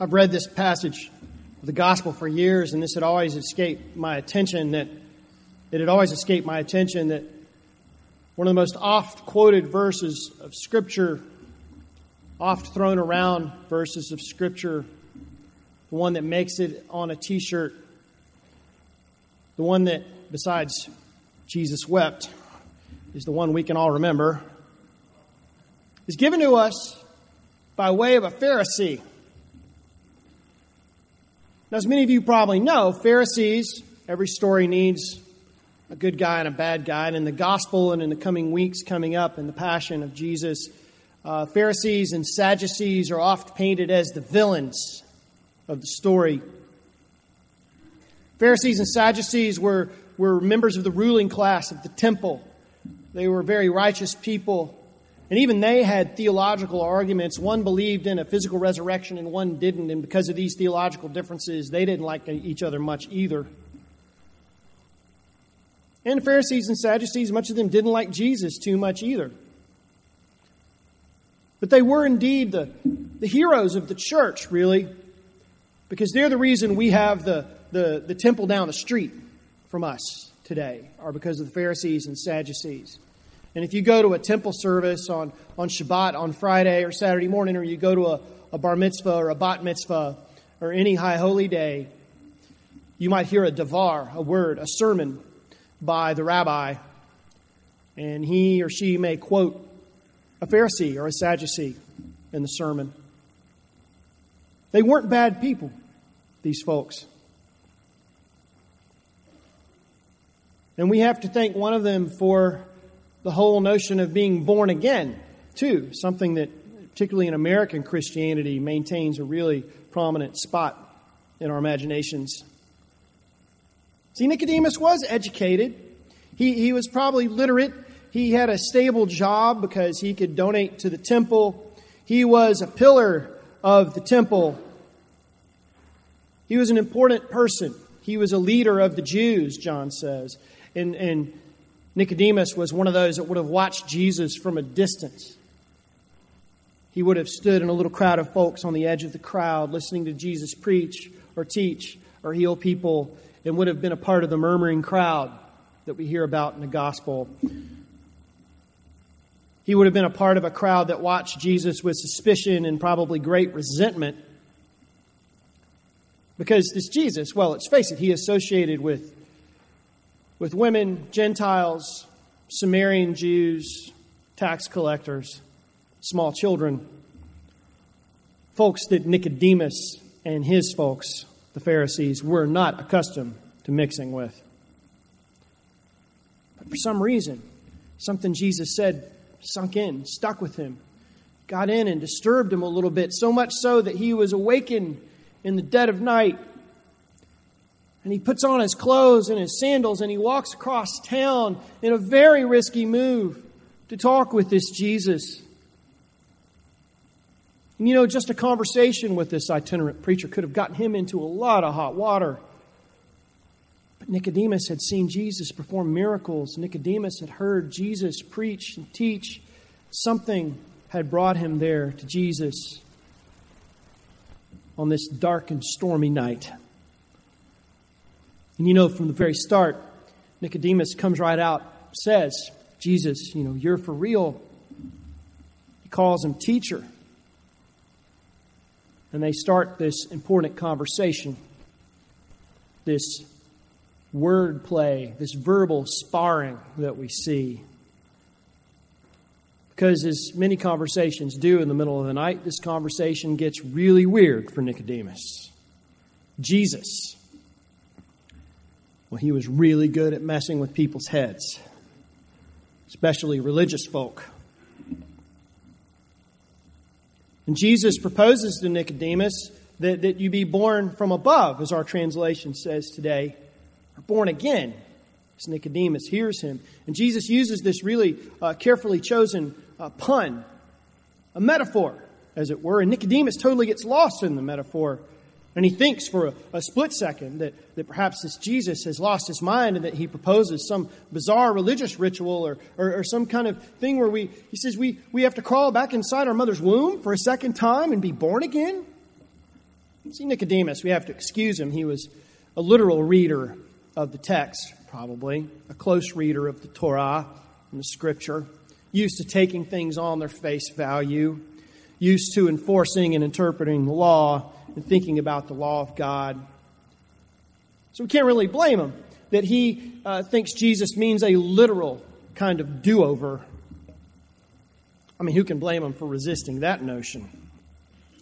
I've read this passage of the gospel for years, and this had always escaped my attention that it had always escaped my attention that one of the most oft quoted verses of Scripture, oft thrown around verses of Scripture, the one that makes it on a t shirt, the one that, besides Jesus wept, is the one we can all remember, is given to us by way of a Pharisee. Now, as many of you probably know, Pharisees, every story needs a good guy and a bad guy. And in the gospel and in the coming weeks coming up in the passion of Jesus, uh, Pharisees and Sadducees are oft painted as the villains of the story. Pharisees and Sadducees were, were members of the ruling class of the temple. They were very righteous people. And even they had theological arguments. One believed in a physical resurrection and one didn't. And because of these theological differences, they didn't like each other much either. And the Pharisees and Sadducees, much of them didn't like Jesus too much either. But they were indeed the, the heroes of the church, really, because they're the reason we have the, the, the temple down the street from us today, are because of the Pharisees and Sadducees. And if you go to a temple service on, on Shabbat, on Friday or Saturday morning, or you go to a, a bar mitzvah or a bat mitzvah or any high holy day, you might hear a davar, a word, a sermon by the rabbi, and he or she may quote a Pharisee or a Sadducee in the sermon. They weren't bad people, these folks. And we have to thank one of them for the whole notion of being born again, too, something that, particularly in American Christianity, maintains a really prominent spot in our imaginations. See, Nicodemus was educated. He, he was probably literate. He had a stable job because he could donate to the temple. He was a pillar of the temple. He was an important person. He was a leader of the Jews, John says. And, and Nicodemus was one of those that would have watched Jesus from a distance. He would have stood in a little crowd of folks on the edge of the crowd listening to Jesus preach or teach or heal people and would have been a part of the murmuring crowd that we hear about in the gospel. He would have been a part of a crowd that watched Jesus with suspicion and probably great resentment. Because this Jesus, well, let's face it, he associated with with women, Gentiles, Samaritan Jews, tax collectors, small children, folks that Nicodemus and his folks, the Pharisees, were not accustomed to mixing with. But for some reason, something Jesus said sunk in, stuck with him, got in and disturbed him a little bit, so much so that he was awakened in the dead of night and he puts on his clothes and his sandals and he walks across town in a very risky move to talk with this Jesus. And you know, just a conversation with this itinerant preacher could have gotten him into a lot of hot water. But Nicodemus had seen Jesus perform miracles. Nicodemus had heard Jesus preach and teach. Something had brought him there to Jesus on this dark and stormy night. And you know, from the very start, Nicodemus comes right out, says, Jesus, you know, you're for real. He calls him teacher. And they start this important conversation, this word play, this verbal sparring that we see. Because, as many conversations do in the middle of the night, this conversation gets really weird for Nicodemus. Jesus well, he was really good at messing with people's heads, especially religious folk. And Jesus proposes to Nicodemus that, that you be born from above, as our translation says today, or born again. As Nicodemus hears him. And Jesus uses this really uh, carefully chosen uh, pun, a metaphor, as it were. And Nicodemus totally gets lost in the metaphor and he thinks for a, a, split second that, that perhaps this Jesus has lost his mind and that he proposes some bizarre religious ritual or, or, or, some kind of thing where we, he says we, we have to crawl back inside our mother's womb for a second time and be born again. See, Nicodemus, we have to excuse him. He was a literal reader of the text, probably, a close reader of the Torah and the scripture, used to taking things on their face value, used to enforcing and interpreting the law and thinking about the law of God. So we can't really blame him that he uh, thinks Jesus means a literal kind of do over. I mean, who can blame him for resisting that notion?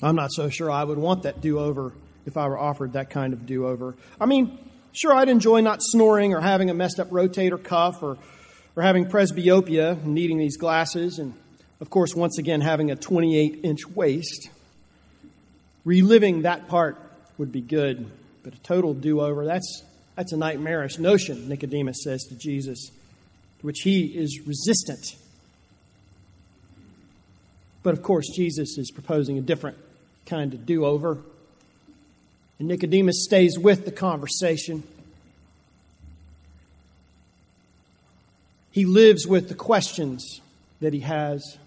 I'm not so sure I would want that do over if I were offered that kind of do over. I mean, sure, I'd enjoy not snoring or having a messed up rotator cuff or, or having presbyopia and needing these glasses, and of course, once again, having a 28 inch waist. Reliving that part would be good, but a total do over, that's, that's a nightmarish notion, Nicodemus says to Jesus, to which he is resistant. But of course, Jesus is proposing a different kind of do over. And Nicodemus stays with the conversation. He lives with the questions that he has.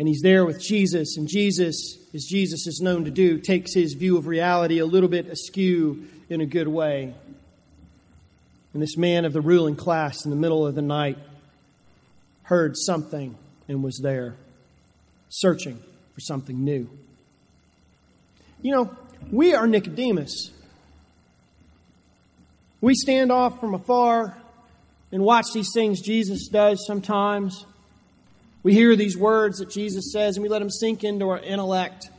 And he's there with Jesus, and Jesus, as Jesus is known to do, takes his view of reality a little bit askew in a good way. And this man of the ruling class in the middle of the night heard something and was there, searching for something new. You know, we are Nicodemus. We stand off from afar and watch these things Jesus does sometimes. We hear these words that Jesus says and we let them sink into our intellect.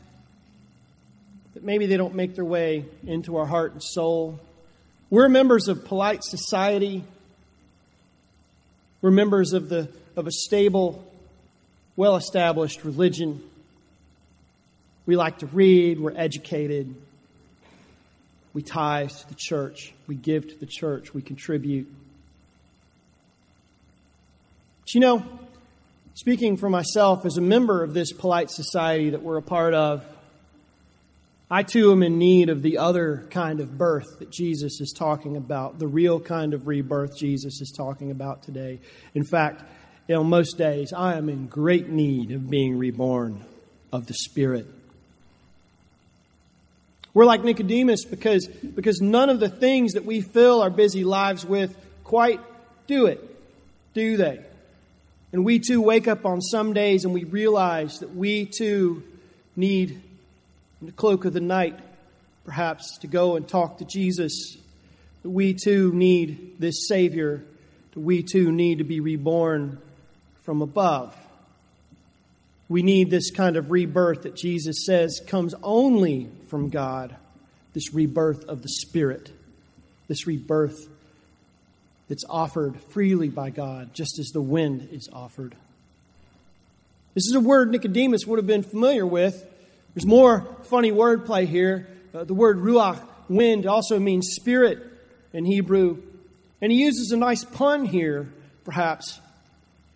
But maybe they don't make their way into our heart and soul. We're members of polite society. We're members of, the, of a stable, well established religion. We like to read, we're educated. We tithe to the church, we give to the church, we contribute. But you know, speaking for myself as a member of this polite society that we're a part of, I too am in need of the other kind of birth that Jesus is talking about, the real kind of rebirth Jesus is talking about today. In fact, on most days, I am in great need of being reborn of the Spirit. We're like Nicodemus because, because none of the things that we fill our busy lives with quite do it, do they? And we too wake up on some days and we realize that we too need, the cloak of the night, perhaps, to go and talk to Jesus. That we too need this Savior. That we too need to be reborn from above. We need this kind of rebirth that Jesus says comes only from God, this rebirth of the Spirit, this rebirth that's offered freely by God, just as the wind is offered. This is a word Nicodemus would have been familiar with. There's more funny wordplay here. Uh, the word ruach, wind, also means spirit in Hebrew. And he uses a nice pun here, perhaps.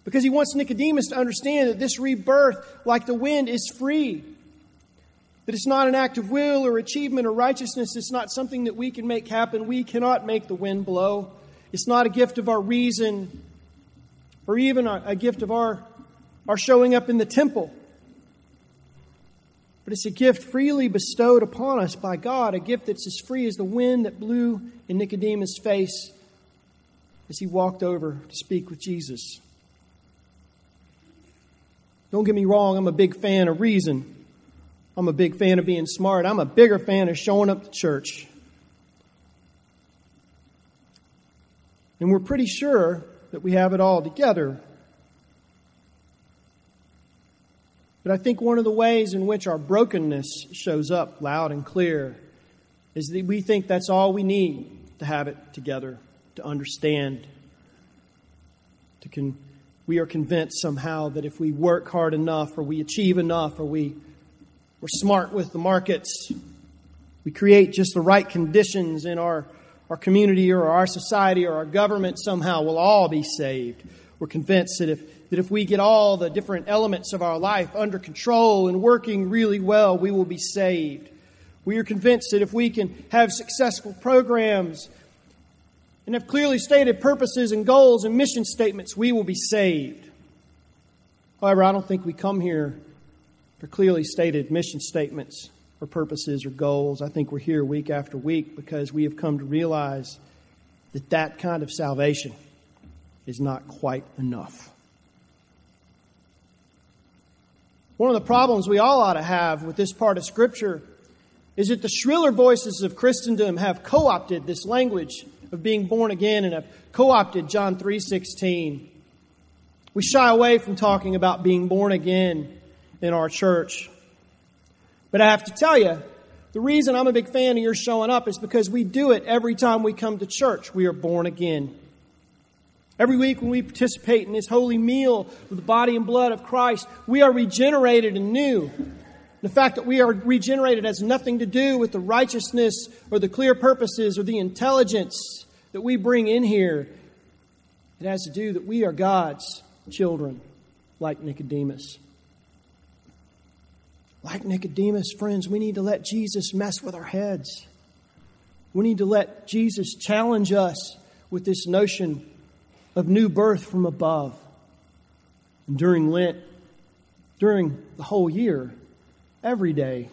Because he wants Nicodemus to understand that this rebirth, like the wind, is free. That it's not an act of will or achievement or righteousness. It's not something that we can make happen. We cannot make the wind blow. It's not a gift of our reason or even a, gift of our, our showing up in the temple. But it's a gift freely bestowed upon us by God, a gift that's as free as the wind that blew in Nicodemus' face as he walked over to speak with Jesus. Don't get me wrong, I'm a big fan of reason. I'm a big fan of being smart. I'm a bigger fan of showing up to church. And we're pretty sure that we have it all together. But I think one of the ways in which our brokenness shows up loud and clear is that we think that's all we need to have it together, to understand, to con- we are convinced somehow that if we work hard enough or we achieve enough or we, we're smart with the markets, we create just the right conditions in our, our community or our society or our government, somehow we'll all be saved. We're convinced that if, that if we get all the different elements of our life under control and working really well, we will be saved. We are convinced that if we can have successful programs and have clearly stated purposes and goals and mission statements, we will be saved. However, I don't think we come here for clearly stated mission statements or purposes or goals. I think we're here week after week because we have come to realize that that kind of salvation is not quite enough. One of the problems we all ought to have with this part of Scripture is that the shriller voices of Christendom have co-opted this language of being born again and have co-opted John 3:16. We shy away from talking about being born again in our church. But I have to tell you, the reason I'm a big fan of your showing up is because we do it every time we come to church. We are born again. Every week when we participate in this holy meal with the body and blood of Christ, we are regenerated and new. The fact that we are regenerated has nothing to do with the righteousness or the clear purposes or the intelligence that we bring in here. It has to do that we are God's children, like Nicodemus. Like Nicodemus, friends, we need to let Jesus mess with our heads. We need to let Jesus challenge us with this notion of new birth from above. And during Lent, during the whole year, every day,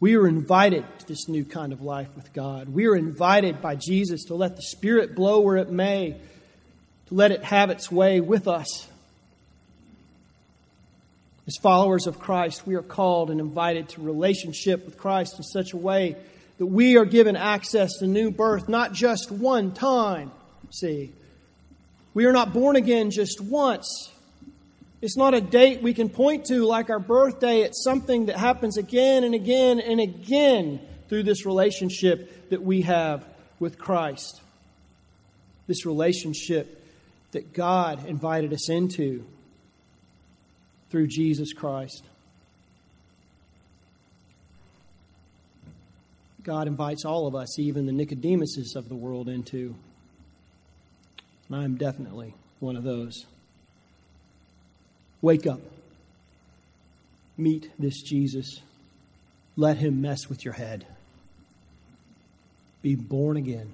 we are invited to this new kind of life with God. We are invited by Jesus to let the Spirit blow where it may, to let it have its way with us. As followers of Christ, we are called and invited to relationship with Christ in such a way that we are given access to new birth, not just one time, see, we are not born again just once. It's not a date we can point to like our birthday. It's something that happens again and again and again through this relationship that we have with Christ. This relationship that God invited us into through Jesus Christ. God invites all of us, even the Nicodemuses of the world, into. And I'm definitely one of those. Wake up. Meet this Jesus. Let him mess with your head. Be born again.